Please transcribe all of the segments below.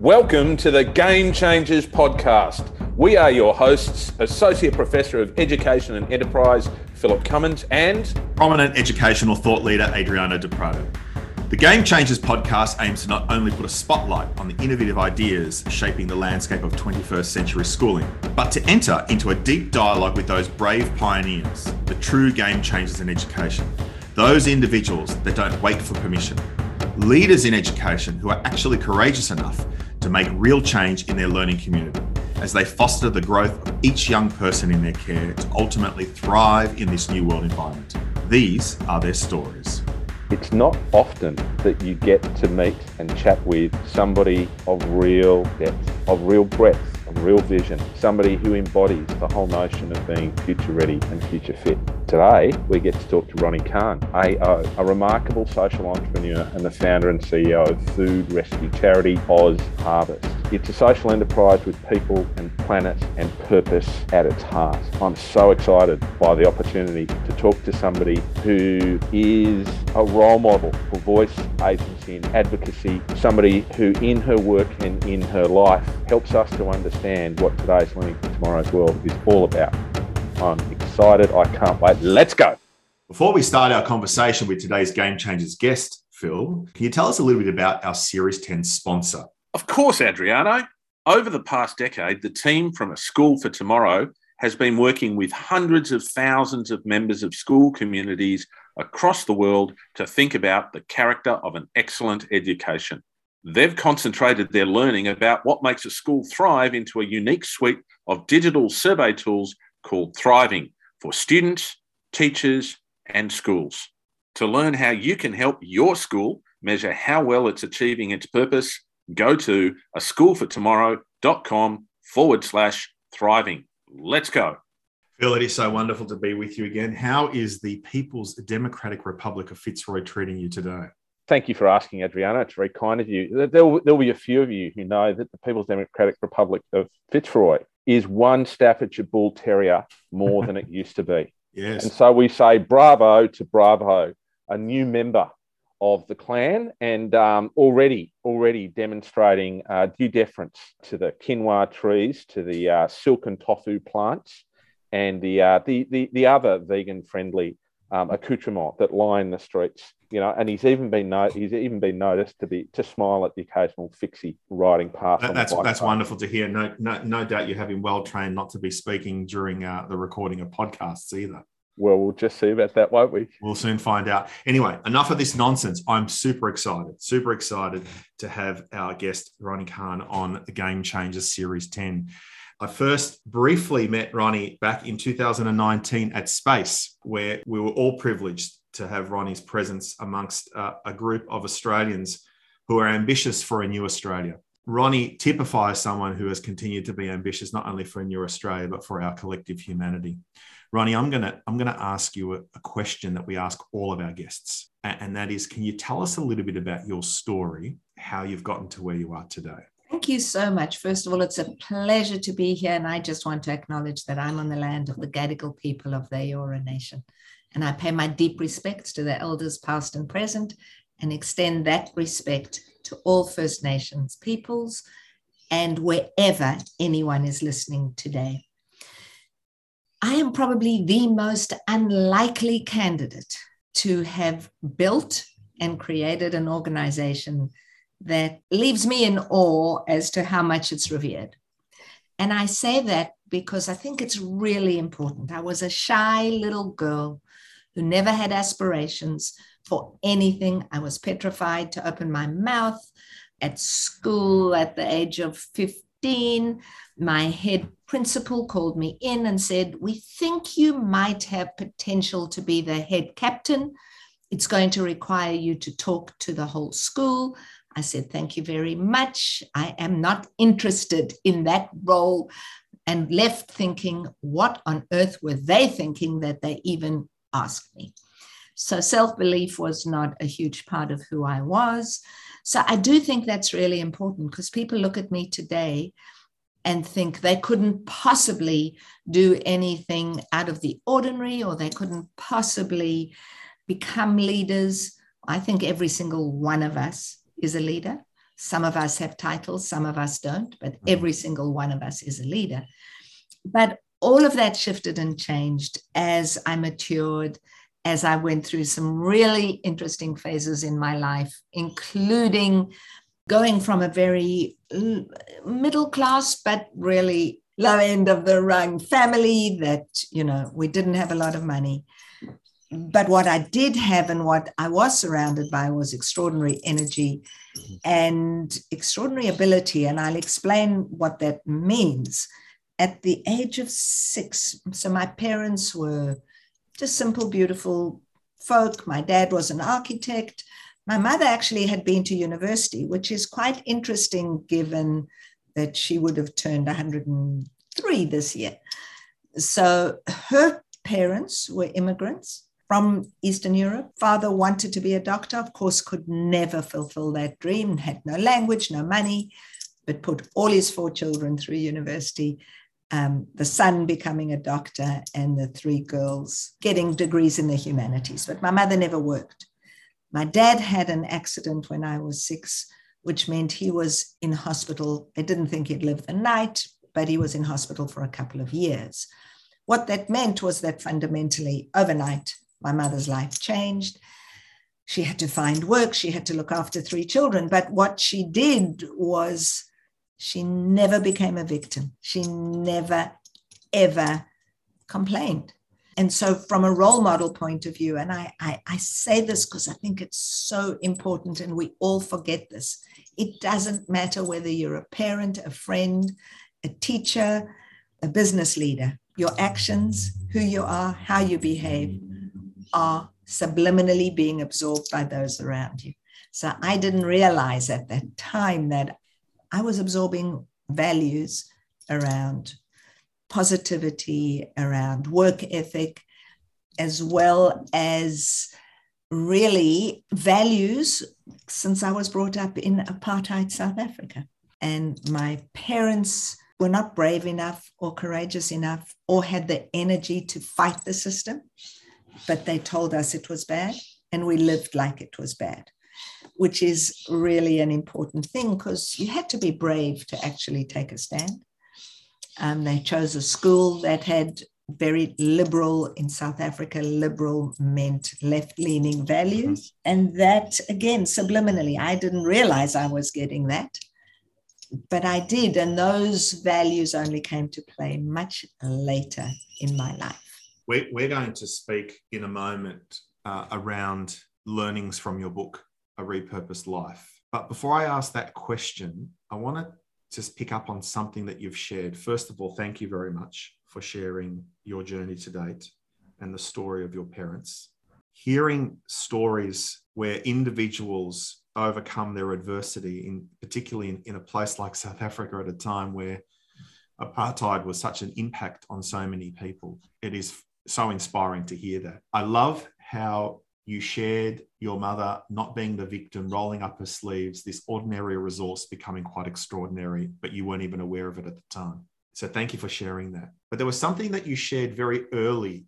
Welcome to the Game Changers podcast. We are your hosts, Associate Professor of Education and Enterprise, Philip Cummins, and prominent educational thought leader, Adriano Di Prato. The Game Changers podcast aims to not only put a spotlight on the innovative ideas shaping the landscape of 21st century schooling, but to enter into a deep dialogue with those brave pioneers, the true game changers in education, those individuals that don't wait for permission, leaders in education who are actually courageous enough to make real change in their learning community as they foster the growth of each young person in their care to ultimately thrive in this new world environment. These are their stories. It's not often that you get to meet and chat with somebody of real depth, of real breadth, real vision, somebody who embodies the whole notion of being future ready and future fit. Today, we get to talk to Ronni Kahn, AO, a remarkable social entrepreneur and the founder and CEO of food rescue charity Oz Harvest. It's a social enterprise with people and planet and purpose at its heart. I'm so excited by the opportunity to talk to somebody who is a role model for voice, agency, and advocacy, somebody who in her work and in her life helps us to understand what today's learning for tomorrow's world is all about. I'm excited. I can't wait. Let's go. Before we start our conversation with today's Game Changers guest, Phil, can you tell us a little bit about our Series 10 sponsor? Of course, Adriano. Over the past decade, the team from A School for Tomorrow has been working with hundreds of thousands of members of school communities across the world to think about the character of an excellent education. They've concentrated their learning about what makes a school thrive into a unique suite of digital survey tools called Thriving for students, teachers, and schools. To learn how you can help your school measure how well it's achieving its purpose, go to a school for schoolfortomorrow.com forward slash thriving. Let's go. Phil, it is so wonderful to be with you again. How is the People's Democratic Republic of Fitzroy treating you today? Thank you for asking, Adriano. It's very kind of you. There will, there will be a few of you who know that the People's Democratic Republic of Fitzroy is one Staffordshire Bull Terrier more than it used to be. Yes. And so we say bravo to Bravo, a new member of the clan, and um, already already demonstrating uh, due deference to the quinoa trees, to the uh, silk and tofu plants, and the uh, the, the the other vegan friendly um, accoutrement that line the streets. You know, and he's even been no- he's even been noticed to be to smile at the occasional fixie riding past. That, that's that's wonderful to hear. No, no, no doubt you have him well trained not to be speaking during uh, the recording of podcasts either. Well, we'll just see about that, won't we? We'll soon find out. Anyway, enough of this nonsense. I'm super excited, super excited to have our guest Ronni Kahn, on the Game Changers Series 10. I first briefly met Ronni back in 2019 at Space, where we were all privileged to have Ronni's presence amongst uh, a group of Australians who are ambitious for a new Australia. Ronni typifies someone who has continued to be ambitious not only for a new Australia but for our collective humanity. Ronni, I'm gonna I'm gonna ask you a, a question that we ask all of our guests, and, and that is, can you tell us a little bit about your story, how you've gotten to where you are today? Thank you so much. First of all, it's a pleasure to be here. And I just want to acknowledge that I'm on the land of the Gadigal people of the Eora Nation. And I pay my deep respects to the elders, past and present, and extend that respect to all First Nations peoples and wherever anyone is listening today. I am probably the most unlikely candidate to have built and created an organization that leaves me in awe as to how much it's revered. And I say that because I think it's really important. I was a shy little girl who never had aspirations for anything. I was petrified to open my mouth at school at the age of 15. Dean, my head principal called me in and said, We think you might have potential to be the head captain. It's going to require you to talk to the whole school. I said, Thank you very much. I am not interested in that role. And left thinking, What on earth were they thinking that they even asked me? So self belief was not a huge part of who I was. So I do think that's really important because people look at me today and think they couldn't possibly do anything out of the ordinary or they couldn't possibly become leaders. I think every single one of us is a leader. Some of us have titles, some of us don't, but Mm-hmm. every single one of us is a leader. But all of that shifted and changed as I matured, as I went through some really interesting phases in my life, including going from a very middle class, but really low end of the rung family that, you know, we didn't have a lot of money. But what I did have and what I was surrounded by was extraordinary energy and extraordinary ability. And I'll explain what that means. At the age of six, so my parents were just simple, beautiful folk. My dad was an architect. My mother actually had been to university, which is quite interesting given that she would have turned 103 this year. So her parents were immigrants from Eastern Europe. Father wanted to be a doctor, of course, could never fulfill that dream, had no language, no money, but put all his four children through university. Um, the son becoming a doctor, and the three girls getting degrees in the humanities. But my mother never worked. My dad had an accident when I was six, which meant he was in hospital. They didn't think he'd live the night, but he was in hospital for a couple of years. What that meant was that fundamentally, overnight, my mother's life changed. She had to find work, she had to look after three children. But what she did was she never became a victim. She never, ever complained. And so, from a role model point of view, and I, I, I say this because I think it's so important and we all forget this. It doesn't matter whether you're a parent, a friend, a teacher, a business leader, your actions, who you are, how you behave are subliminally being absorbed by those around you. So I didn't realize at that time that I was absorbing values around positivity, around work ethic, as well as really values since I was brought up in apartheid South Africa. And my parents were not brave enough or courageous enough or had the energy to fight the system, but they told us it was bad and we lived like it was bad, which is really an important thing because you had to be brave to actually take a stand. Um, they chose a school that had very liberal in South Africa, liberal meant left leaning values. And that, again, subliminally, I didn't realize I was getting that, but I did. And those values only came to play much later in my life. We're, we're going to speak in a moment uh, around learnings from your book, A Repurposed Life. But before I ask that question, I want to just pick up on something that you've shared. First of all, thank you very much for sharing your journey to date and the story of your parents. Hearing stories where individuals overcome their adversity, in particularly in, in a place like South Africa at a time where apartheid was such an impact on so many people, it is so inspiring to hear that. I love how you shared your mother not being the victim, rolling up her sleeves, this ordinary resource becoming quite extraordinary, but you weren't even aware of it at the time. So thank you for sharing that. But there was something that you shared very early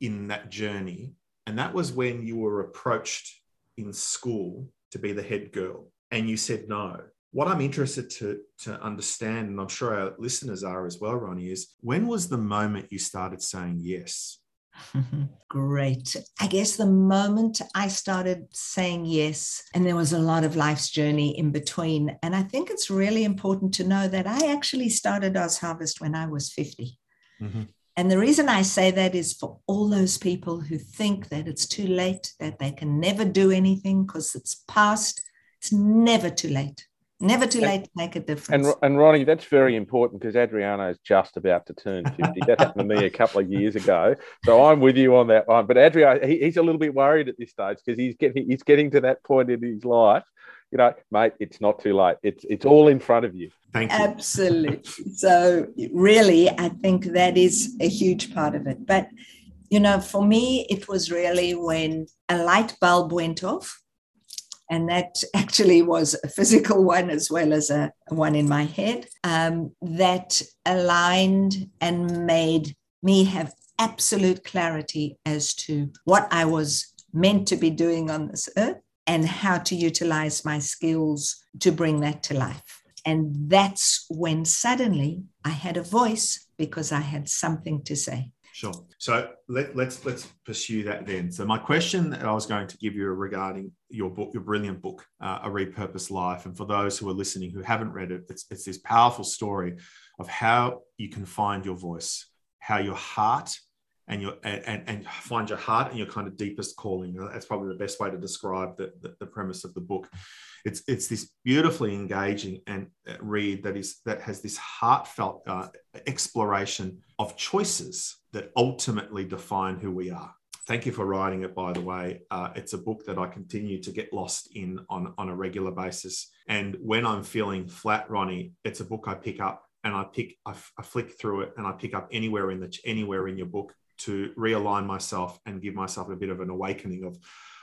in that journey, and that was when you were approached in school to be the head girl, and you said no. What I'm interested to, to understand, and I'm sure our listeners are as well, Ronni, is when was the moment you started saying yes? Great. I guess the moment I started saying yes, and there was a lot of life's journey in between. And I think it's really important to know that I actually started OzHarvest when I was 50. Mm-hmm. And the reason I say that is for all those people who think that it's too late, that they can never do anything because it's past. It's never too late. Never too late to make a difference. And, and Ronni, that's very important because Adriano is just about to turn 50. that happened to me a couple of years ago. So I'm with you on that one. But Adriano, he, he's a little bit worried at this stage because he's getting he's getting to that point in his life. You know, mate, it's not too late. It's it's all in front of you. Thank you. Absolutely. So really, I think that is a huge part of it. But you know, for me, it was really when a light bulb went off and that actually was a physical one as well as a, one in my head um, that aligned and made me have absolute clarity as to what I was meant to be doing on this earth and how to utilize my skills to bring that to life. And that's when suddenly I had a voice because I had something to say. Sure. So let, let's let's pursue that then. So my question that I was going to give you regarding your book, your brilliant book, uh, A Repurposed Life, and for those who are listening who haven't read it, it's, it's this powerful story of how you can find your voice, how your heart and your and, and find your heart and your kind of deepest calling. That's probably the best way to describe the, the, the premise of the book. It's it's this beautifully engaging and uh, read that is that has this heartfelt uh, exploration of choices that ultimately define who we are. Thank you for writing it, by the way. Uh, it's a book that I continue to get lost in on, on a regular basis. And when I'm feeling flat, Ronni, it's a book I pick up and I pick, I, I flick through it and I pick up anywhere in the anywhere in your book to realign myself and give myself a bit of an awakening of,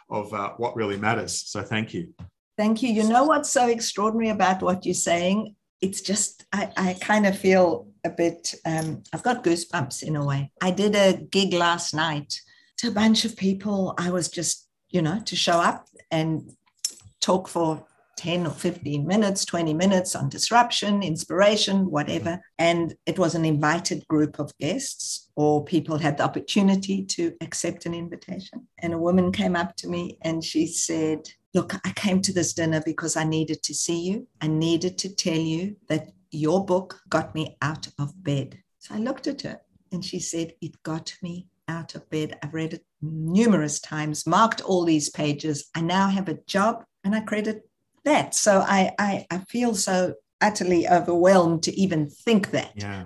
of uh, what really matters. So thank you. Thank you. You know what's so extraordinary about what you're saying? It's just, I, I kind of feel a bit, um, I've got goosebumps in a way. I did a gig last night to a bunch of people. I was just, you know, to show up and talk for 10 or 15 minutes, 20 minutes on disruption, inspiration, whatever. And it was an invited group of guests, or people had the opportunity to accept an invitation. And a woman came up to me and she said, Look, I came to this dinner because I needed to see you. I needed to tell you that your book got me out of bed. So I looked at her and she said, It got me out of bed. I've read it numerous times, marked all these pages. I now have a job and I credit that. So I, I, I feel so utterly overwhelmed to even think that. Yeah.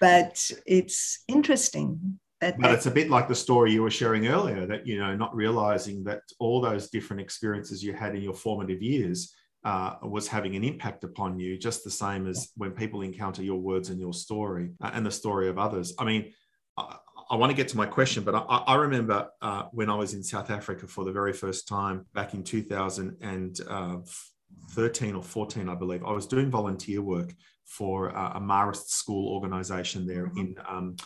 But it's interesting. That, but it's a bit like the story you were sharing earlier that, you know, not realizing that all those different experiences you had in your formative years uh, was having an impact upon you, just the same as when people encounter your words and your story uh, and the story of others. I mean, I, I want to get to my question, but I, I remember uh, when I was in South Africa for the very first time back in 2013 or 14, I believe, I was doing volunteer work for uh, a Marist school organization there mm-hmm. in um,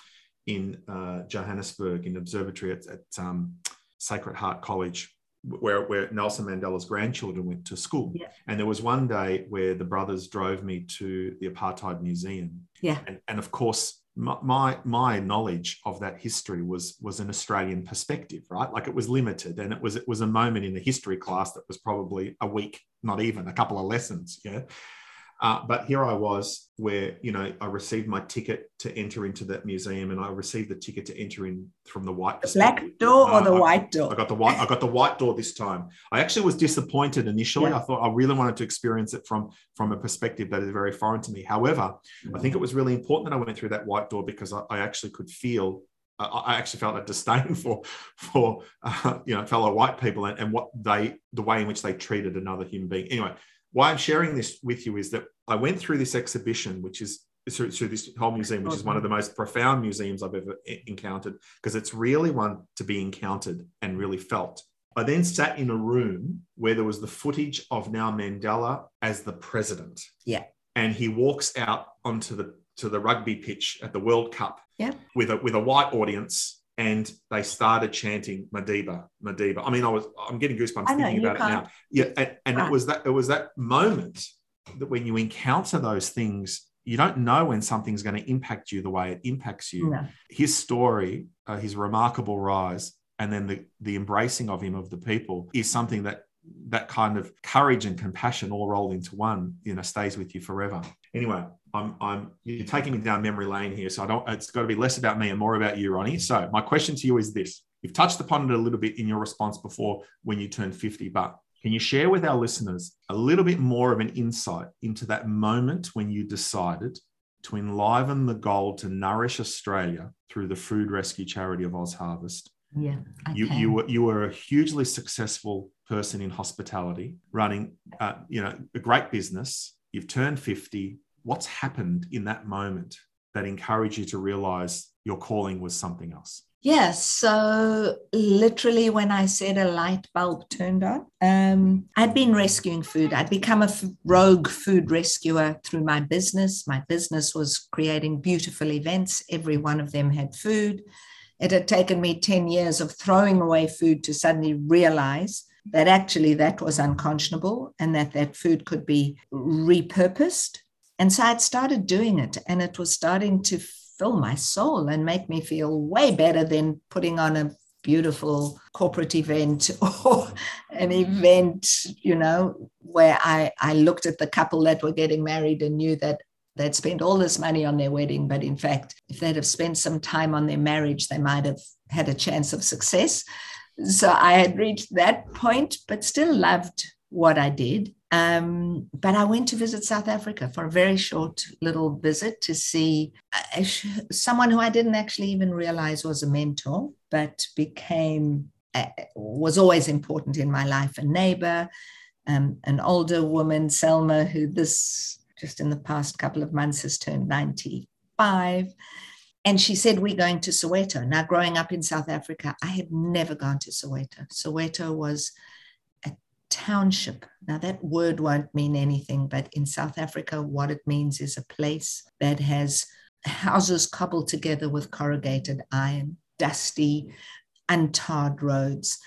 in uh, Johannesburg, in observatory at, at um, Sacred Heart College where, where Nelson Mandela's grandchildren went to school. Yeah. And there was one day where the brothers drove me to the Apartheid Museum. Yeah. And, and of course, my, my, my knowledge of that history was was an Australian perspective, right? Like it was limited, and it was it was a moment in the history class that was probably a week, not even a couple of lessons. Yeah, uh, but here I was, where you know I received my ticket to enter into that museum, and I received the ticket to enter in from the white the black door uh, or the I, white door. I got the white. I got the white door this time. I actually was disappointed initially. Yeah. I thought I really wanted to experience it from from a perspective that is very foreign to me. However, I think it was really important that I went through that white door because I, I actually could feel I actually felt a disdain for for uh, you know fellow white people and, and what they the way in which they treated another human being. Anyway, why I'm sharing this with you is that I went through this exhibition, which is through, through this whole museum, which is one of the most profound museums I've ever encountered, because it's really one to be encountered and really felt. I then sat in a room where there was the footage of now Mandela as the president. Yeah. And he walks out onto the to the rugby pitch at the World Cup yeah. with a with a white audience and they started chanting Madiba, Madiba. I mean, I was I'm getting goosebumps know, thinking about can't. it now. Yeah, and, and right. it was that it was that moment that when you encounter those things, you don't know when something's going to impact you the way it impacts you. No. His story, uh, his remarkable rise, and then the the embracing of him of the people is something that that kind of courage and compassion all rolled into one, you know, stays with you forever. Anyway, I'm, I'm you're taking me down memory lane here. So I don't, it's got to be less about me and more about you, Ronni. So my question to you is this. You've touched upon it a little bit in your response before when you turned 50, but can you share with our listeners a little bit more of an insight into that moment when you decided to enliven the goal to nourish Australia through the food rescue charity of OzHarvest? Yeah, you you were you were a hugely successful person in hospitality, running uh, you know a great business. You've turned fifty what's happened in that moment that encouraged you to realize your calling was something else? Yes. So, literally, when I said a light bulb turned on, um, I'd been rescuing food. I'd become a f- rogue food rescuer through my business. My business was creating beautiful events, every one of them had food. It had taken me 10 years of throwing away food to suddenly realize that actually that was unconscionable and that that food could be repurposed. And so I'd started doing it and it was starting to fill my soul and make me feel way better than putting on a beautiful corporate event or an mm-hmm. event, you know, where I, I looked at the couple that were getting married and knew that they'd spent all this money on their wedding. But in fact, if they'd have spent some time on their marriage, they might have had a chance of success. So I had reached that point, but still loved what I did. Um, but I went to visit South Africa for a very short little visit to see a, someone who I didn't actually even realize was a mentor, but became uh, was always important in my life. A neighbor, um, an older woman, Selma, who this just in the past couple of months has turned 95. And she said, We're going to Soweto. Now, growing up in South Africa, I had never gone to Soweto. Soweto was a township. Now, that word won't mean anything, but in South Africa, what it means is a place that has houses cobbled together with corrugated iron, dusty, untarred roads,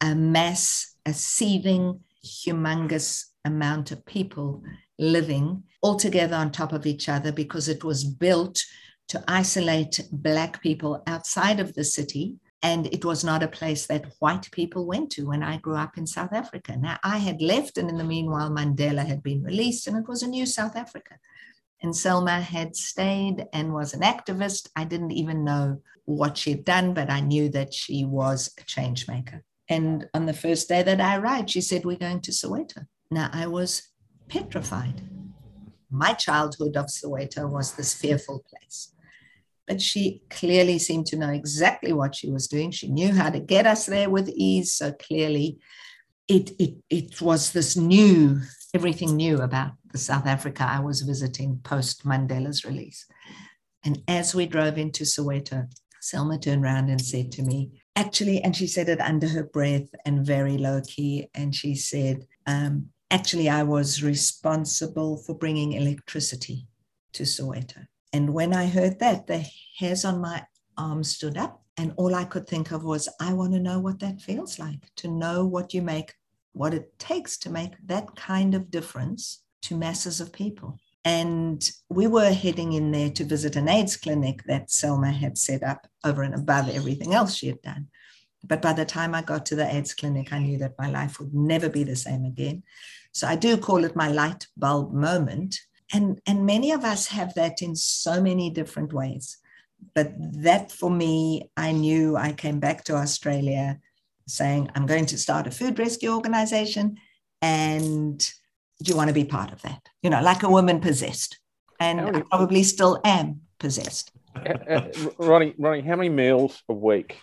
a mass, a seething, humongous amount of people living all together on top of each other because it was built to isolate Black people outside of the city. And it was not a place that white people went to when I grew up in South Africa. Now, I had left, and in the meanwhile, Mandela had been released, and it was a new South Africa. And Selma had stayed and was an activist. I didn't even know what she'd done, but I knew that she was a change maker. And on the first day that I arrived, she said, We're going to Soweto. Now, I was petrified. My childhood of Soweto was this fearful place. But she clearly seemed to know exactly what she was doing. She knew how to get us there with ease. So clearly, it, it, it was this new, everything new about the South Africa I was visiting post Mandela's release. And as we drove into Soweto, Selma turned around and said to me, actually, and she said it under her breath and very low key. And she said, um, actually, I was responsible for bringing electricity to Soweto. And when I heard that, the hairs on my arm stood up. And all I could think of was, I want to know what that feels like to know what you make, what it takes to make that kind of difference to masses of people. And we were heading in there to visit an AIDS clinic that Selma had set up over and above everything else she had done. But by the time I got to the AIDS clinic, I knew that my life would never be the same again. So I do call it my light bulb moment. And, and many of us have that in so many different ways. But that for me, I knew I came back to Australia saying, I'm going to start a food rescue organization. And do you want to be part of that? You know, like a woman possessed. And I probably still am possessed. Uh, Ronni, Ronni, how many meals a week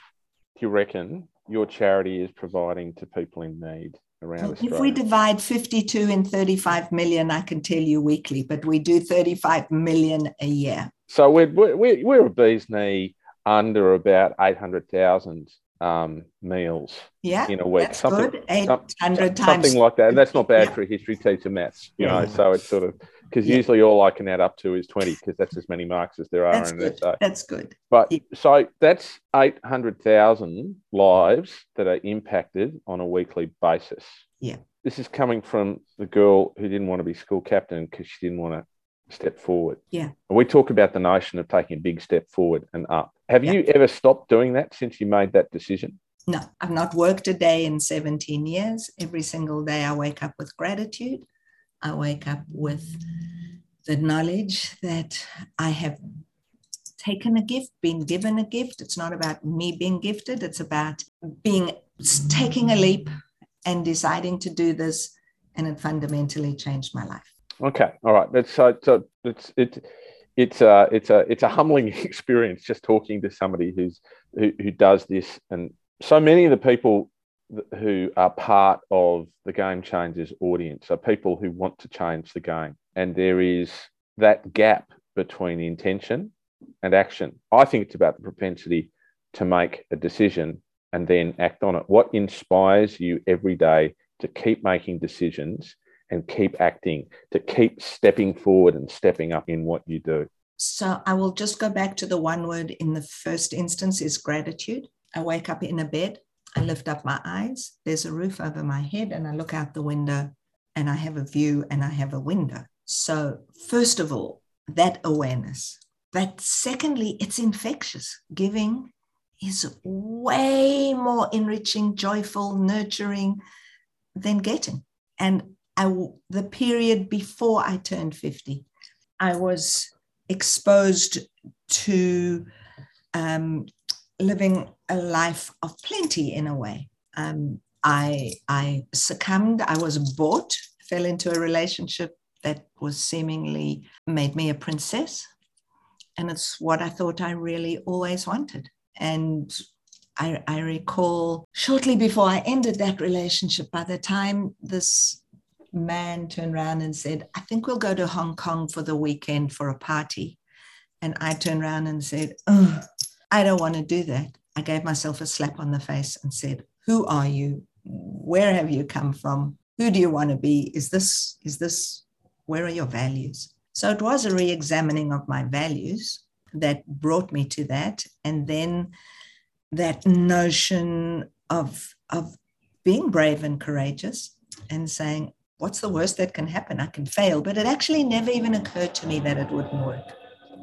do you reckon your charity is providing to people in need? Around Australia. If we divide 52 in 35 million, I can tell you weekly, but we do 35 million a year. So we're, we're, we're a bee's knee under about 800,000 um, meals yeah, in a week. That's something, good. 800 some, times. Something like that. And that's not bad yeah. for a history teacher maths, you yeah. know, so it's sort of because yeah. usually all I can add up to is 20 because that's as many marks as there are that's in good. So. That's good. But yeah. so that's 800,000 lives that are impacted on a weekly basis. Yeah. This is coming from the girl who didn't want to be school captain because she didn't want to step forward. Yeah. And we talk about the notion of taking a big step forward and up. Have yeah. you ever stopped doing that since you made that decision? No, I've not worked a day in 17 years. Every single day I wake up with gratitude. I wake up with the knowledge that I have taken a gift, been given a gift. It's not about me being gifted, it's about being taking a leap and deciding to do this. And it fundamentally changed my life. Okay. All right. That's so, so it's it it's a it's a it's a humbling experience just talking to somebody who's who, who does this and so many of the people who are part of the game changers audience are people who want to change the game. And there is that gap between intention and action. I think it's about the propensity to make a decision and then act on it. What inspires you every day to keep making decisions and keep acting to keep stepping forward and stepping up in what you do? So i will just go back to the one word in the first instance is gratitude. I wake up in a bed I lift up my eyes, there's a roof over my head, and I look out the window and I have a view and I have a window. So, first of all, that awareness. But secondly, it's infectious. Giving is way more enriching, joyful, nurturing than getting. And I, the period before I turned 50, I was exposed to um, living a life of plenty in a way. Um, I, I succumbed, I was bought, fell into a relationship that was seemingly made me a princess. And it's what I thought I really always wanted. And I, I recall shortly before I ended that relationship, by the time this man turned around and said, I think we'll go to Hong Kong for the weekend for a party. And I turned around and said, Oh, I don't want to do that. I gave myself a slap on the face and said, Who are you? Where have you come from? Who do you want to be? Is this, is this, where are your values? So it was a re examining of my values that brought me to that. And then that notion of, of being brave and courageous and saying, What's the worst that can happen? I can fail. But it actually never even occurred to me that it wouldn't work.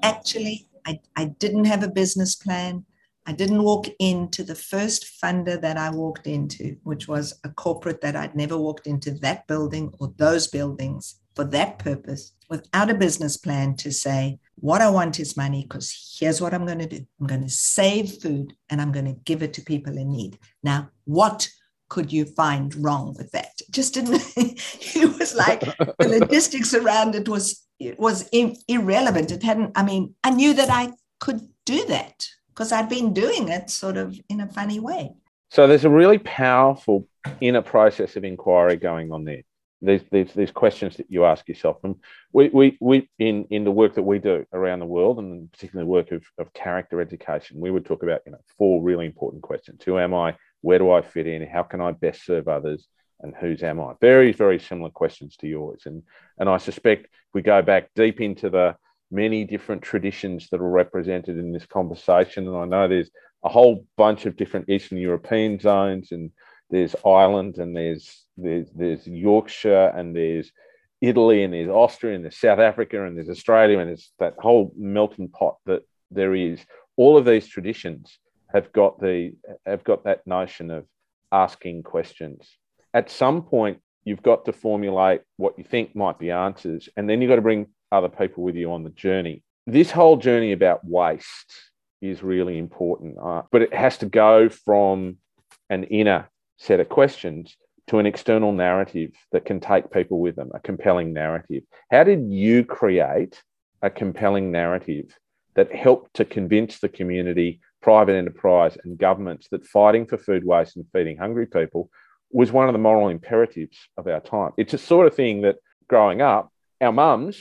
Actually, I, I didn't have a business plan. I didn't walk into the first funder that I walked into, which was a corporate that I'd never walked into that building or those buildings for that purpose without a business plan to say, what I want is money because here's what I'm going to do I'm going to save food and I'm going to give it to people in need. Now, what could you find wrong with that? Just didn't, it was like the logistics around it was it was irrelevant. It hadn't, I mean, I knew that I could do that because I'd been doing it sort of in a funny way. So there's a really powerful inner process of inquiry going on there. There's, there's, there's questions that you ask yourself. And we, we, we in, in the work that we do around the world, and particularly the work of, of character education, we would talk about you know four really important questions. Who am I? Where do I fit in? How can I best serve others? and whose am I? Very, very similar questions to yours. And, and I suspect we go back deep into the many different traditions that are represented in this conversation, and I know there's a whole bunch of different Eastern European zones, and there's Ireland, and there's there's, there's Yorkshire, and there's Italy, and there's Austria, and there's South Africa, and there's Australia, and there's that whole melting pot that there is. All of these traditions have got the have got that notion of asking questions. At some point you've got to formulate what you think might be answers and then you've got to bring other people with you on the journey. This whole journey about waste is really important uh, but it has to go from an inner set of questions to an external narrative that can take people with them a compelling narrative. How did you create a compelling narrative that helped to convince the community private enterprise and governments that fighting for food waste and feeding hungry people was one of the moral imperatives of our time. It's a sort of thing that growing up, our mums,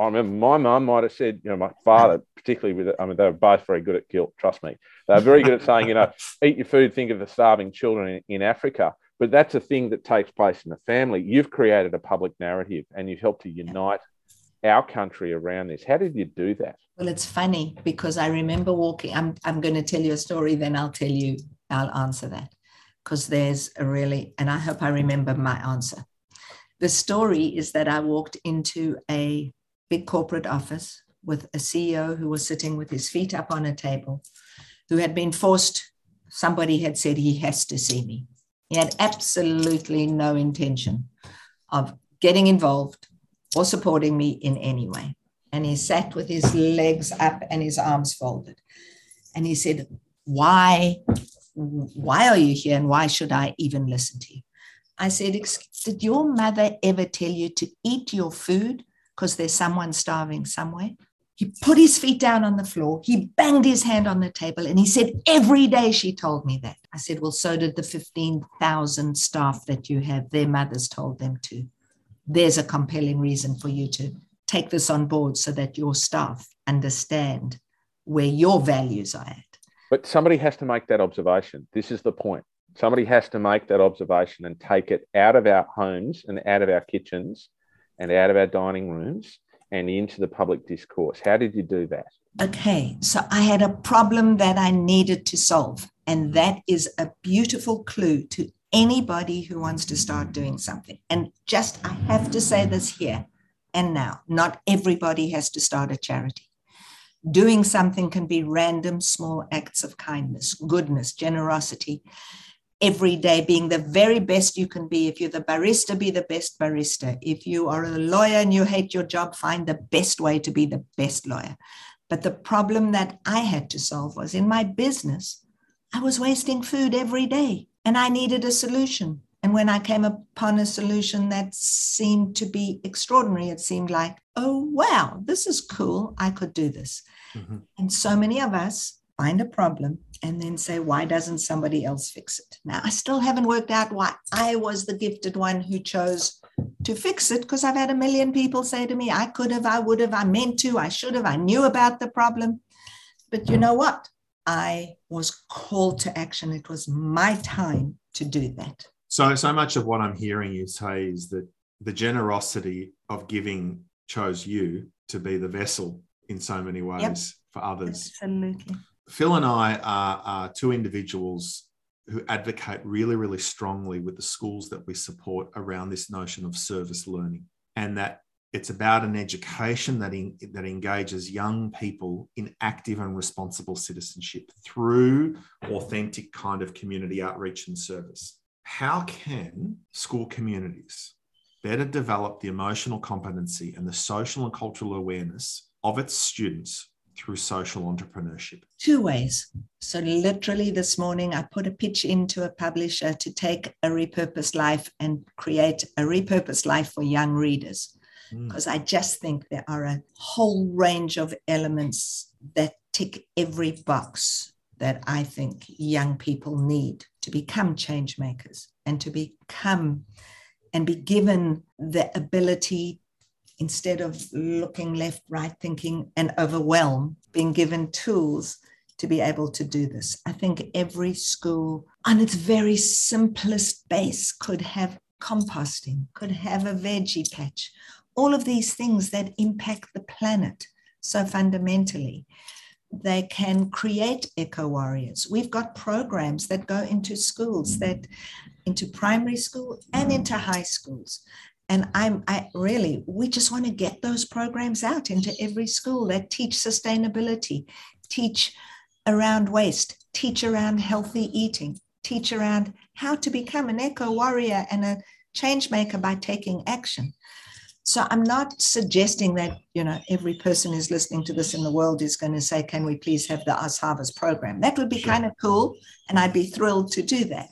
I remember my mum might have said, you know, my father, particularly with, I mean, they were both very good at guilt, trust me. They were very good at saying, you know, eat your food, think of the starving children in, in Africa. But that's a thing that takes place in the family. You've created a public narrative and you've helped to unite our country around this. How did you do that? Well, it's funny because I remember walking. I'm, I'm going to tell you a story, then I'll tell you, I'll answer that because there's a really, and I hope I remember my answer. The story is that I walked into a big corporate office with a CEO who was sitting with his feet up on a table, who had been forced, somebody had said he has to see me. He had absolutely no intention of getting involved or supporting me in any way. And he sat with his legs up and his arms folded. And he said, Why why are you here and why should I even listen to you? I said, Did your mother ever tell you to eat your food because there's someone starving somewhere? He put his feet down on the floor. He banged his hand on the table and he said, Every day she told me that. I said, Well, so did the 15,000 staff that you have. Their mothers told them to. There's a compelling reason for you to take this on board so that your staff understand where your values are at. But somebody has to make that observation. This is the point. Somebody has to make that observation and take it out of our homes and out of our kitchens and out of our dining rooms and into the public discourse. How did you do that? Okay, so I had a problem that I needed to solve. And that is a beautiful clue to anybody who wants to start doing something. And just, I have to say this here and now not everybody has to start a charity. Doing something can be random, small acts of kindness, goodness, generosity. Every day being the very best you can be. If you're the barista, be the best barista. If you are a lawyer and you hate your job, find the best way to be the best lawyer. But the problem that I had to solve was in my business, I was wasting food every day and I needed a solution. And when I came upon a solution that seemed to be extraordinary, it seemed like, oh, wow, this is cool. I could do this. Mm-hmm. And so many of us find a problem and then say, why doesn't somebody else fix it? Now, I still haven't worked out why I was the gifted one who chose to fix it because I've had a million people say to me, I could have, I would have, I meant to, I should have, I knew about the problem. But you know what? I was called to action. It was my time to do that. So, so much of what I'm hearing you say is that the generosity of giving chose you to be the vessel in so many ways yep. for others. Absolutely. Phil and I are, are two individuals who advocate really, really strongly with the schools that we support around this notion of service learning and that it's about an education that, in, that engages young people in active and responsible citizenship through authentic kind of community outreach and service. How can school communities better develop the emotional competency and the social and cultural awareness of its students through social entrepreneurship? Two ways. So, literally, this morning, I put a pitch into a publisher to take a repurposed life and create a repurposed life for young readers. Because mm. I just think there are a whole range of elements that tick every box that I think young people need to become change makers and to become and be given the ability instead of looking left, right, thinking and overwhelm, being given tools to be able to do this. I think every school, on its very simplest base, could have composting, could have a veggie patch, all of these things that impact the planet so fundamentally. They can create eco warriors. We've got programs that go into schools mm. that into primary school and into high schools and i'm i really we just want to get those programs out into every school that teach sustainability teach around waste teach around healthy eating teach around how to become an eco warrior and a change maker by taking action so i'm not suggesting that you know every person who's listening to this in the world is going to say can we please have the OzHarvest program that would be sure. kind of cool and i'd be thrilled to do that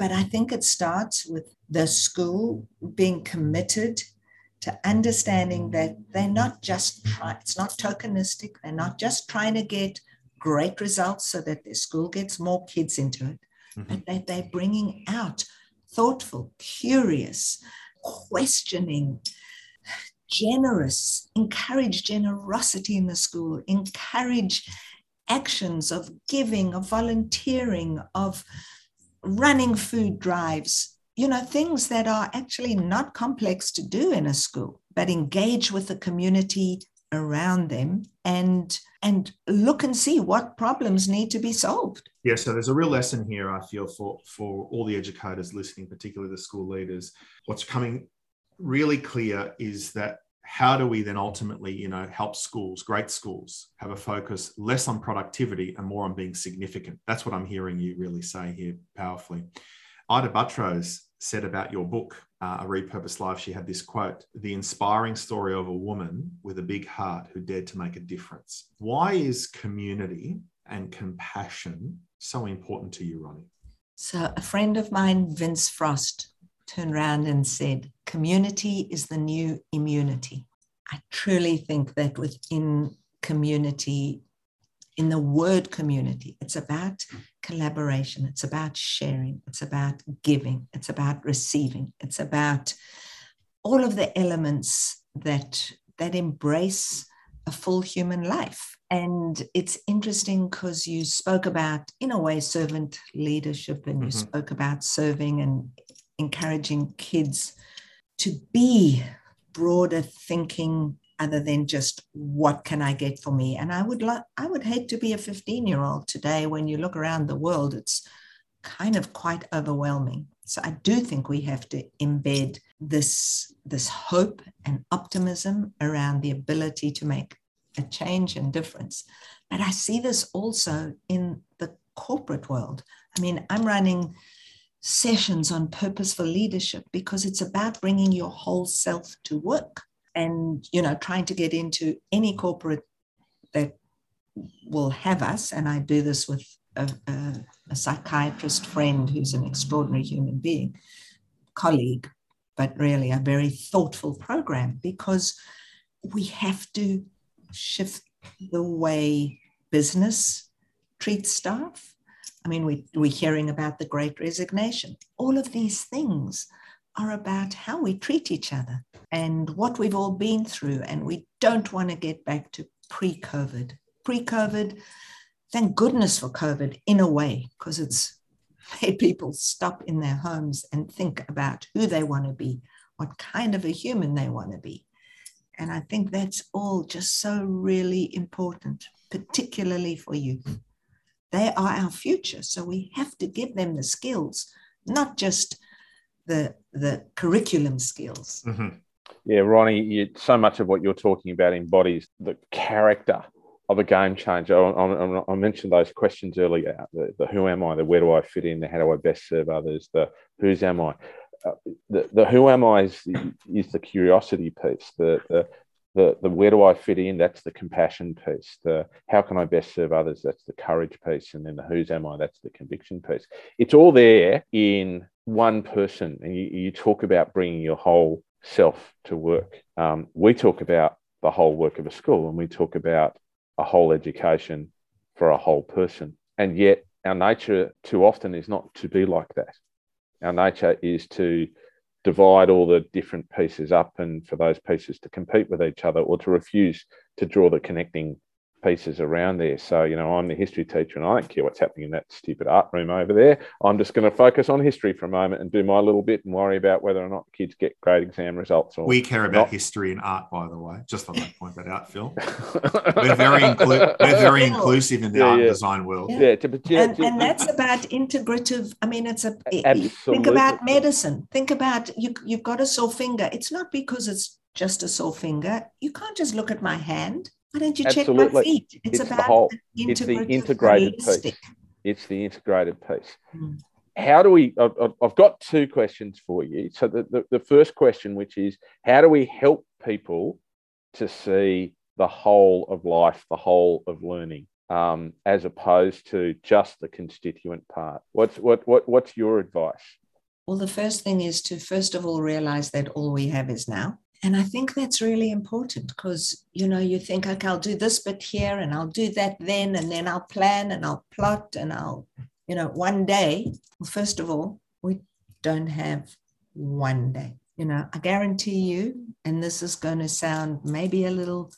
but I think it starts with the school being committed to understanding that they're not just trying, it's not tokenistic, they're not just trying to get great results so that their school gets more kids into it, mm-hmm. but that they're bringing out thoughtful, curious, questioning, generous, encourage generosity in the school, encourage actions of giving, of volunteering, of running food drives, you know, things that are actually not complex to do in a school, but engage with the community around them and and look and see what problems need to be solved. Yeah, so there's a real lesson here, I feel, for for all the educators listening, particularly the school leaders. What's coming really clear is that how do we then ultimately you know help schools great schools have a focus less on productivity and more on being significant that's what i'm hearing you really say here powerfully Ita Buttrose said about your book uh, a repurposed life she had this quote the inspiring story of a woman with a big heart who dared to make a difference why is community and compassion so important to you ronni so a friend of mine vince frost turned around and said, community is the new immunity. I truly think that within community, in the word community, it's about collaboration, it's about sharing, it's about giving, it's about receiving, it's about all of the elements that that embrace a full human life. And it's interesting because you spoke about, in a way, servant leadership, and mm-hmm. you spoke about serving and encouraging kids to be broader thinking other than just what can I get for me. And I would like I would hate to be a 15 year old today when you look around the world, it's kind of quite overwhelming. So I do think we have to embed this, this hope and optimism around the ability to make a change and difference. But I see this also in the corporate world. I mean, I'm running sessions on purposeful leadership because it's about bringing your whole self to work and you know trying to get into any corporate that will have us and i do this with a, a, a psychiatrist friend who's an extraordinary human being colleague but really a very thoughtful program because we have to shift the way business treats staff I mean, we, we're hearing about the great resignation. All of these things are about how we treat each other and what we've all been through. And we don't want to get back to pre COVID. Pre COVID, thank goodness for COVID in a way, because it's made people stop in their homes and think about who they want to be, what kind of a human they want to be. And I think that's all just so really important, particularly for youth. They are our future. So we have to give them the skills, not just the, the curriculum skills. Mm-hmm. Yeah, Ronni, you, so much of what you're talking about embodies the character of a game changer. I, I, I mentioned those questions earlier the, the, who am I, the where do I fit in, the how do I best serve others, the whose am I. Uh, the, the who am I is the, is the curiosity piece, the, the, the, the where do I fit in? That's the compassion piece. The how can I best serve others? That's the courage piece. And then the whose am I? That's the conviction piece. It's all there in one person. And you, you talk about bringing your whole self to work. Um, we talk about the whole work of a school and we talk about a whole education for a whole person. And yet, our nature too often is not to be like that. Our nature is to divide all the different pieces up and for those pieces to compete with each other or to refuse to draw the connecting pieces around there. So, you know, I'm the history teacher and I don't care what's happening in that stupid art room over there. I'm just going to focus on history for a moment and do my little bit and worry about whether or not the kids get great exam results. Or we care about not. history and art, by the way. Just thought I'd point that out, Phil. we're very, inclu- we're very inclusive in the yeah, art yeah. design world. Yeah, yeah to, to, and, and, that's about integrative. I mean, it's a Absolutely. think about medicine. Think about you. You've got a sore finger. It's not because it's just a sore finger. You can't just look at my hand why don't you Absolutely. check my feet? It's, it's about the whole, it's the integrated piece. It's the integrated piece. Mm. How do we? I've, I've, got two questions for you. So the, the, the first question, which is, how do we help people to see the whole of life, the whole of learning, um, as opposed to just the constituent part? What's what what what's your advice? Well, the first thing is to first of all realize that all we have is now. And I think that's really important because, you know, you think, okay, I'll do this bit here and I'll do that then, and then I'll plan and I'll plot and I'll, you know, one day. Well, first of all, we don't have one day. You know, I guarantee you, and this is going to sound maybe a little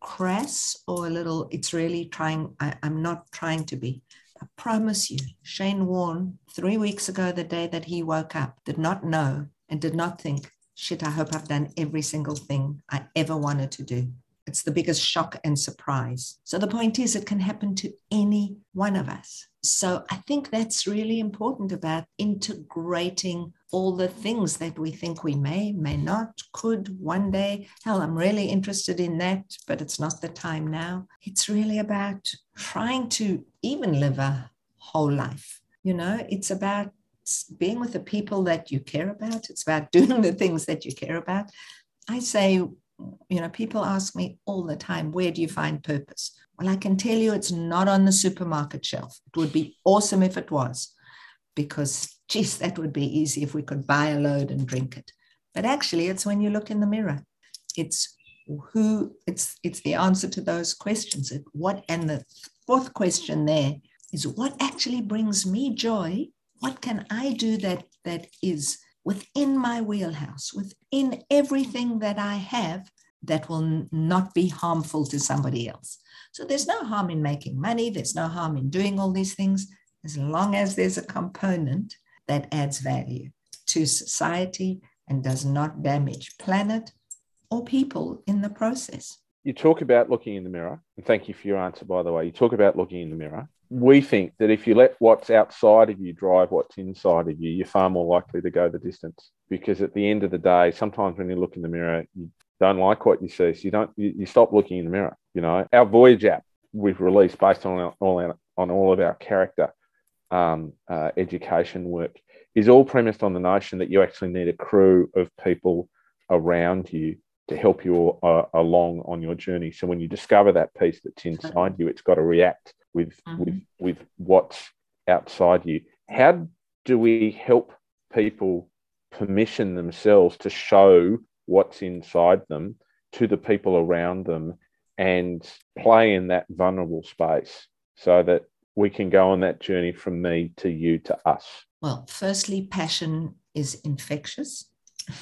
crass or a little, it's really trying, I, I'm not trying to be. I promise you, Shane Warne, three weeks ago, the day that he woke up, did not know and did not think shit, I hope I've done every single thing I ever wanted to do. It's the biggest shock and surprise. So the point is, it can happen to any one of us. So I think that's really important about integrating all the things that we think we may, may not, could one day. Hell, I'm really interested in that, but it's not the time now. It's really about trying to even live a whole life. You know, it's about being with the people that you care about. It's about doing the things that you care about. I say, you know, people ask me all the time, where do you find purpose? Well, I can tell you it's not on the supermarket shelf. It would be awesome if it was, because, geez, that would be easy if we could buy a load and drink it. But actually, it's when you look in the mirror. It's who, it's, it's the answer to those questions. What, and the fourth question there is what actually brings me joy what can I do that that is within my wheelhouse, within everything that I have that will not be harmful to somebody else. So there's no harm in making money, there's no harm in doing all these things as long as there's a component that adds value to society and does not damage planet or people in the process. You talk about looking in the mirror, and thank you for your answer, by the way. You talk about looking in the mirror. We think that if you let what's outside of you drive what's inside of you, you're far more likely to go the distance. Because at the end of the day, sometimes when you look in the mirror, you don't like what you see, so you don't. You, you stop looking in the mirror. You know, our Voyage app we've released based on our, all our, on all of our character um, uh, education work is all premised on the notion that you actually need a crew of people around you to help you uh, along on your journey. So when you discover that piece that's inside you, it's got to react with mm-hmm. with with what's outside you. How do we help people permission themselves to show what's inside them to the people around them and play in that vulnerable space so that we can go on that journey from me to you to us? Well, firstly, passion is infectious.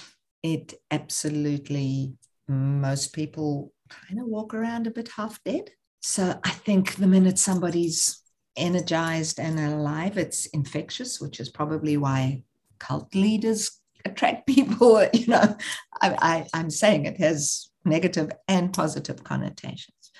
It absolutely, most people kind of walk around a bit half dead. So I think the minute somebody's energized and alive, it's infectious, which is probably why cult leaders attract people. You know, I, I'm saying it has negative and positive connotations.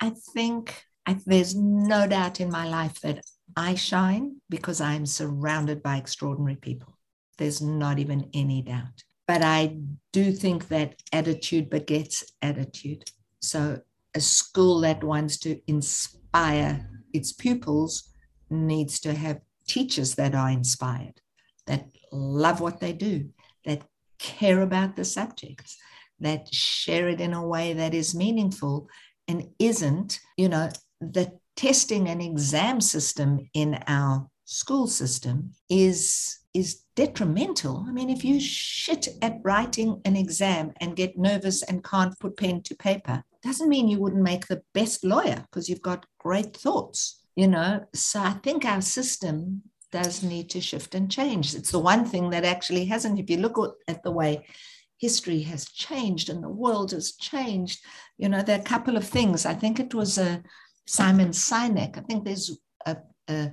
I think I, there's no doubt in my life that I shine because I'm surrounded by extraordinary people. There's not even any doubt. But I do think that attitude begets attitude. So a school that wants to inspire its pupils needs to have teachers that are inspired, that love what they do, that care about the subjects, that share it in a way that is meaningful and isn't, you know, the testing and exam system in our school system is is detrimental. I mean, if you shit at writing an exam and get nervous and can't put pen to paper, doesn't mean you wouldn't make the best lawyer because you've got great thoughts, you know. So I think our system does need to shift and change. It's the one thing that actually hasn't. If you look at the way history has changed and the world has changed, you know, there are a couple of things. I think it was a Simon Sinek. I think there's a, a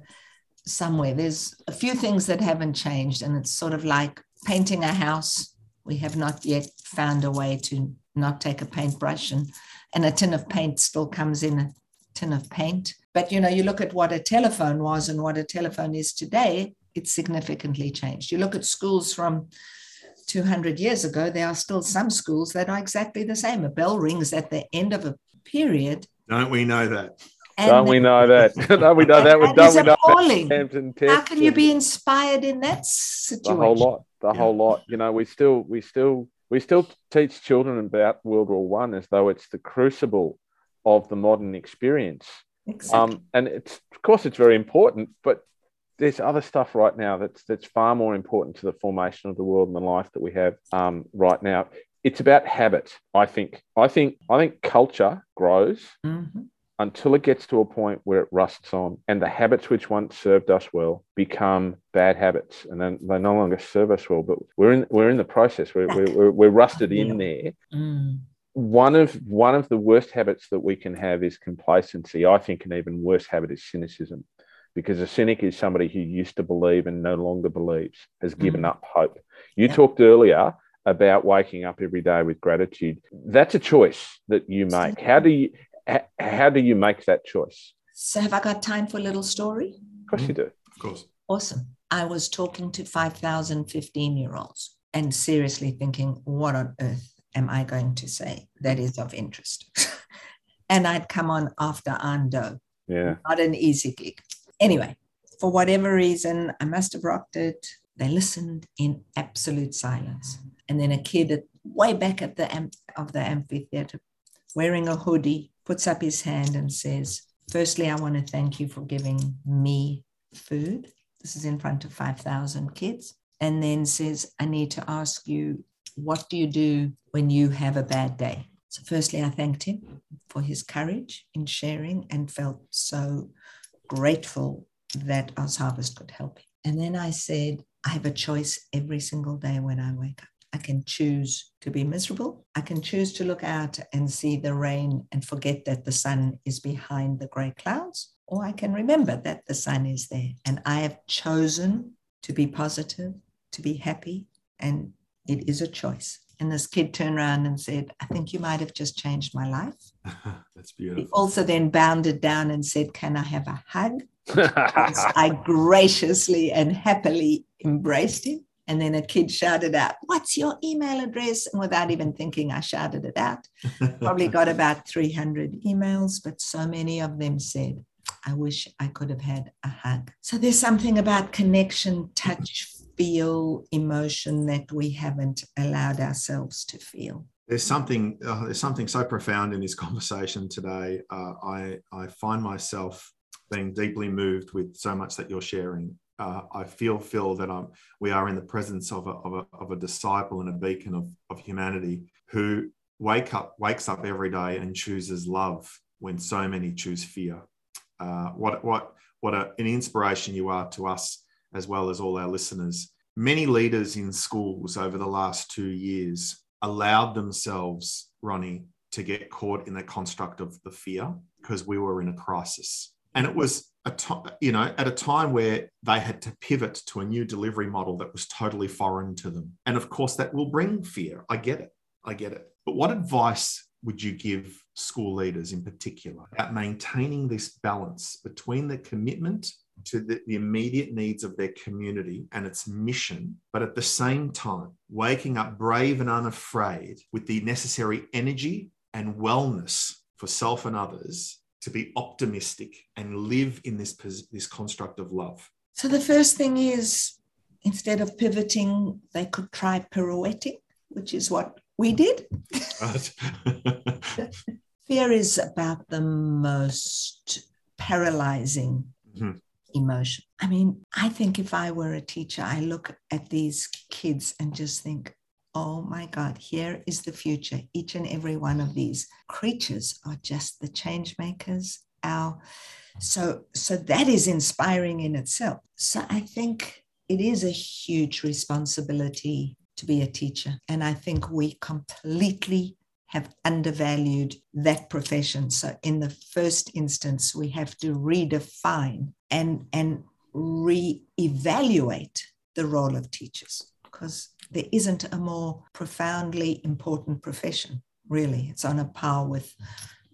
somewhere there's a few things that haven't changed, and it's sort of like painting a house. We have not yet found a way to not take a paintbrush, and and a tin of paint still comes in a tin of paint. But you know, you look at what a telephone was and what a telephone is today. It's significantly changed. You look at schools from 200 years ago, there are still some schools that are exactly the same. A bell rings at the end of a period don't we know that? And don't we know that? don't we know that? that don't we know that? How can you be inspired in that situation? The whole lot. The yeah. whole lot. You know, we still, we still, we still teach children about World War One as though it's the crucible of the modern experience. Exactly. Um, and it's, of course, it's very important, but there's other stuff right now that's that's far more important to the formation of the world and the life that we have um, right now it's about habit i think i think i think culture grows mm-hmm. Until it gets to a point where it rusts on and the habits which once served us well become bad habits and then they no longer serve us well but we're in we're in the process we're, we're, we're, rusted in there mm. one of one of the worst habits that we can have is complacency i think an even worse habit is cynicism because a cynic is somebody who used to believe and no longer believes has given mm. up hope you yeah. talked earlier about waking up every day with gratitude. That's a choice that you make. How do you how do you make that choice? So have I got time for a little story? Of course you do. Of course. Awesome. I was talking to 5,000 15 year olds and seriously thinking, what on earth am I going to say that is of interest? and I'd come on after Ando. Yeah. Not an easy gig. Anyway, for whatever reason, I must have rocked it. They listened in absolute silence and then a kid at, way back at the of the amphitheater wearing a hoodie puts up his hand and says firstly i want to thank you for giving me food. This is in front of 5000 kids. And then says i need to ask you what do you do when you have a bad day? So firstly i thanked him for his courage in sharing and felt so grateful that OzHarvest could help him. And then i said i have a choice every single day when i wake up I can choose to be miserable. I can choose to look out and see the rain and forget that the sun is behind the gray clouds. Or I can remember that the sun is there. And I have chosen to be positive, to be happy. And it is a choice. And this kid turned around and said, I think you might have just changed my life. That's beautiful. He also then bounded down and said, Can I have a hug? I graciously and happily embraced him. And then a kid shouted out, What's your email address? And without even thinking, I shouted it out. Probably got about 300 emails, but so many of them said, I wish I could have had a hug. So there's something about connection, touch, feel, emotion that we haven't allowed ourselves to feel. There's something uh, there's something so profound in this conversation today. Uh, I I find myself being deeply moved with so much that you're sharing. Uh, I feel Phil that I'm we are in the presence of a, of a, of a disciple and a beacon of, of humanity who wake up wakes up every day and chooses love when so many choose fear. Uh, what what what a, an inspiration you are to us as well as all our listeners. Many leaders in schools over the last two years allowed themselves, Ronni, to get caught in the construct of the fear because we were in a crisis. And it was you know, at a time where they had to pivot to a new delivery model that was totally foreign to them. And of course, that will bring fear. I get it. I get it. But what advice would you give school leaders in particular about maintaining this balance between the commitment to the, the, immediate needs of their community and its mission, but at the same time, waking up brave and unafraid with the necessary energy and wellness for self and others to be optimistic and live in this, this construct of love? So, the first thing is instead of pivoting, they could try pirouetting, which is what we did. Fear is about the most paralyzing mm-hmm. emotion. I mean, I think if I were a teacher, I look at these kids and just think, oh my God, here is the future. Each and every one of these creatures are just the change makers. Our so so that is inspiring in itself. So I think it is a huge responsibility to be a teacher. And I think we completely have undervalued that profession. So, in the first instance, we have to redefine and, and re-evaluate the role of teachers because there isn't a more profoundly important profession, really. It's on a par with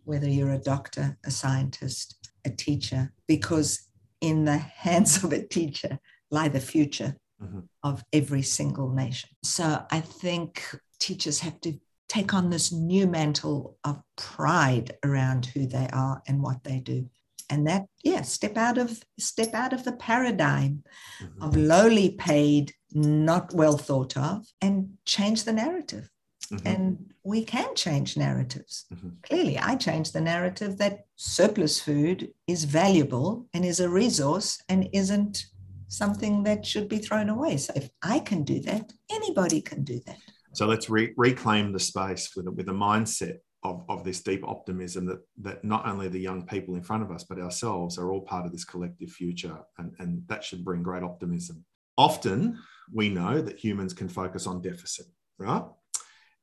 whether you're a doctor, a scientist, a teacher, because in the hands of a teacher lie the future mm-hmm. of every single nation. So I think teachers have to take on this new mantle of pride around who they are and what they do and that yeah step out of step out of the paradigm mm-hmm. of lowly paid not well thought of and change the narrative mm-hmm. and we can change narratives mm-hmm. clearly i changed the narrative that surplus food is valuable and is a resource and isn't something that should be thrown away. So if I can do that, anybody can do that. So let's re- reclaim the space with a, with a mindset of, of this deep optimism that, that not only the young people in front of us, but ourselves are all part of this collective future. And, and that should bring great optimism. Often we know that humans can focus on deficit, right?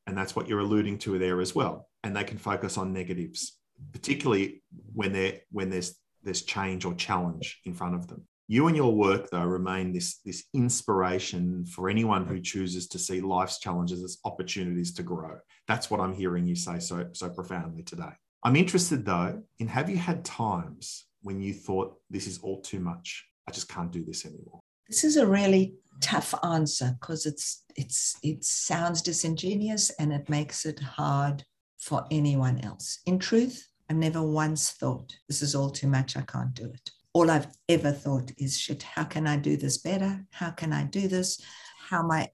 And that's what you're alluding to there as well. And they can focus on negatives, particularly when, they're, when there's, there's change or challenge in front of them. You and your work, though, remain this, this inspiration for anyone who chooses to see life's challenges as opportunities to grow. That's what I'm hearing you say so, so profoundly today. I'm interested, though, in have you had times when you thought this is all too much? I just can't do this anymore. This is a really tough answer because it's it's it sounds disingenuous and it makes it hard for anyone else. In truth, I've never once thought this is all too much. I can't do it all I've ever thought is, shit, how can I do this better? How can I do this? How my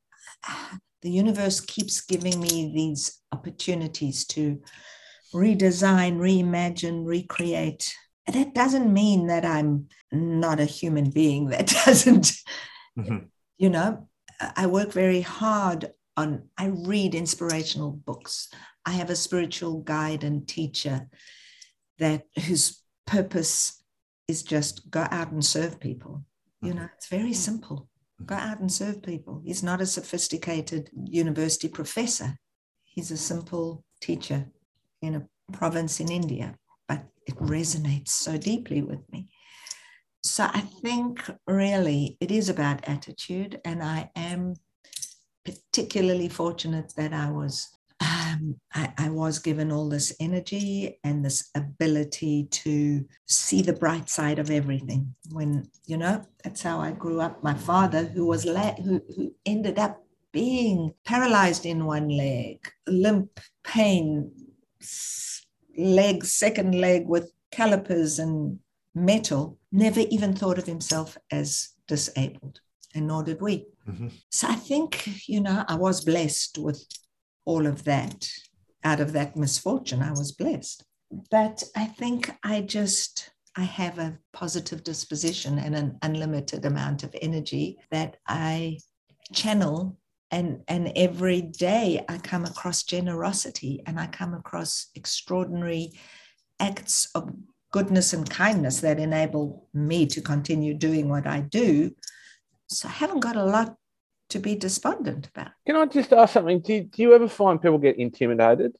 The universe keeps giving me these opportunities to redesign, reimagine, recreate. And that doesn't mean that I'm not a human being. That doesn't, mm-hmm. you know, I work very hard on, I read inspirational books. I have a spiritual guide and teacher that whose purpose is just go out and serve people. You mm-hmm. know, it's very simple. Go mm-hmm. out and serve people. He's not a sophisticated university professor. He's a simple teacher in a province in India, but it resonates so deeply with me. So I think really it is about attitude, and I am particularly fortunate that I was um, I, I, was given all this energy and this ability to see the bright side of everything. When you know, that's how I grew up. My father, who was la- who, who ended up being paralyzed in one leg, limp, pain, leg, second leg with calipers and metal, never even thought of himself as disabled, and nor did we. Mm-hmm. So I think, you know, I was blessed with all of that. Out of that misfortune, I was blessed. But I think I just, I have a positive disposition and an unlimited amount of energy that I channel and and every day i come across generosity and i come across extraordinary acts of goodness and kindness that enable me to continue doing what i do so i haven't got a lot to be despondent about. Can I just ask something? Do, do you ever find people get intimidated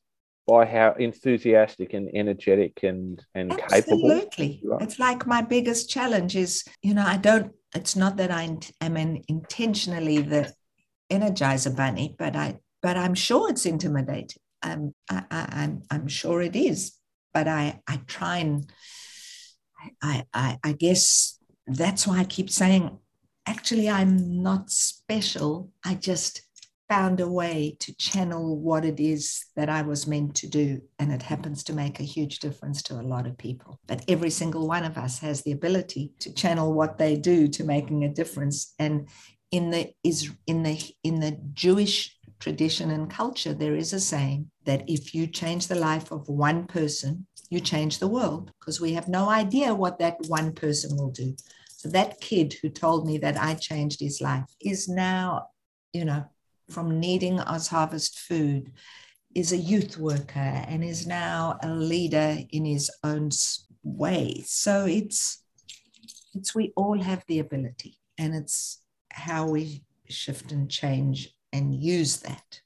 by how enthusiastic and energetic and, and Absolutely. capable? Absolutely. It's like my biggest challenge is, you know, I don't, it's not that I am an intentionally the energizer bunny, but I, but I'm sure it's intimidating. I'm, I, I, I'm, I'm sure it is, but I, I try and, I, I, I guess that's why I keep saying actually, I'm not special. I just found a way to channel what it is that I was meant to do. And it happens to make a huge difference to a lot of people. But every single one of us has the ability to channel what they do to making a difference. And in the is in the in the Jewish tradition and culture, there is a saying that if you change the life of one person, you change the world because we have no idea what that one person will do. That kid who told me that I changed his life is now, you know, from needing OzHarvest food, is a youth worker and is now a leader in his own way. So it's it's we all have the ability, and it's how we shift and change and use that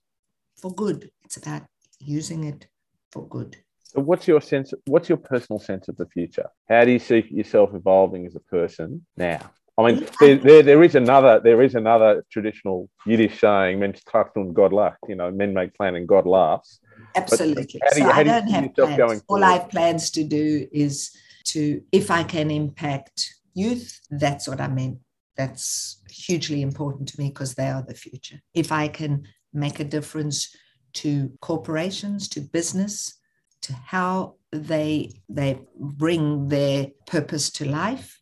for good. It's about using it for good. So what's your sense? What's your personal sense of the future? How do you see yourself evolving as a person now? I mean, there, there, there is another there is another traditional Yiddish saying, "Men trachten God lacht." You know, men make plan and God laughs. Absolutely. so you, I don't have plans. All I have plans to do is to, if I can impact youth, that's what I mean. That's hugely important to me because they are the future. If I can make a difference to corporations, to business, to how they they bring their purpose to life.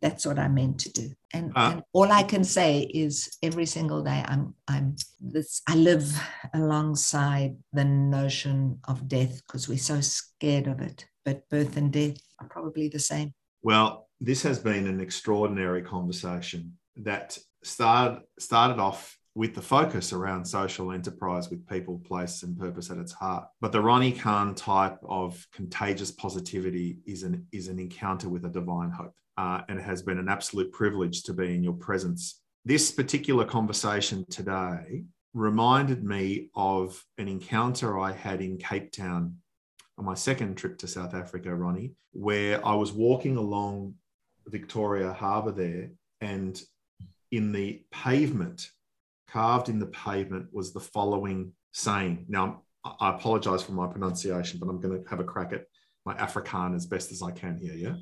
That's what i meant to do. And, uh, and, all i can say is every single day i'm i'm this i live alongside the notion of death because we're so scared of it. But birth and death are probably the same. Well this has been an extraordinary conversation that started started off with the focus around social enterprise with people, place, and purpose at its heart. But the Ronni Kahn type of contagious positivity is an, is an encounter with a divine hope. Uh, and it has been an absolute privilege to be in your presence. This particular conversation today reminded me of an encounter I had in Cape Town on my second trip to South Africa, Ronni, where I was walking along Victoria Harbour there, and in the pavement carved in the pavement was the following saying. Now, I apologize for my pronunciation, but I'm going to have a crack at my Afrikaan as best as I can here. Yeah.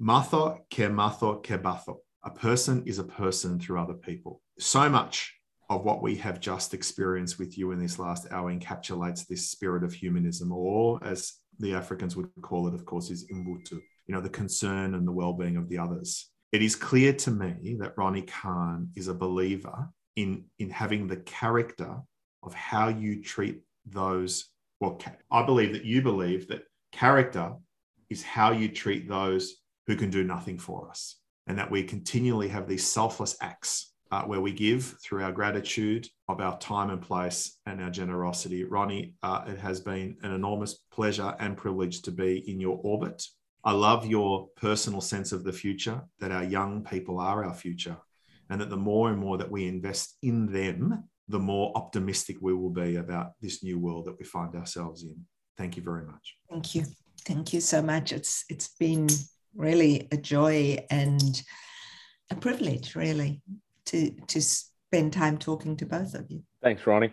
Matho ke matho ke batho. A person is a person through other people. So much of what we have just experienced with you in this last hour encapsulates this spirit of humanism, or as the Africans would call it, of course, is Ubuntu, you know, the concern and the well being of the others it is clear to me that Ronni Kahn is a believer in, in having the character of how you treat those. Well, I believe that you believe that character is how you treat those who can do nothing for us, and that we continually have these selfless acts uh, where we give through our gratitude of our time and place and our generosity. Ronni, uh, it has been an enormous pleasure and privilege to be in your orbit. I love your personal sense of the future, that our young people are our future, and that the more and more that we invest in them, the more optimistic we will be about this new world that we find ourselves in. Thank you very much. Thank you. Thank you so much. It's it's been really a joy and a privilege, really, to to spend time talking to both of you. Thanks, Ronni.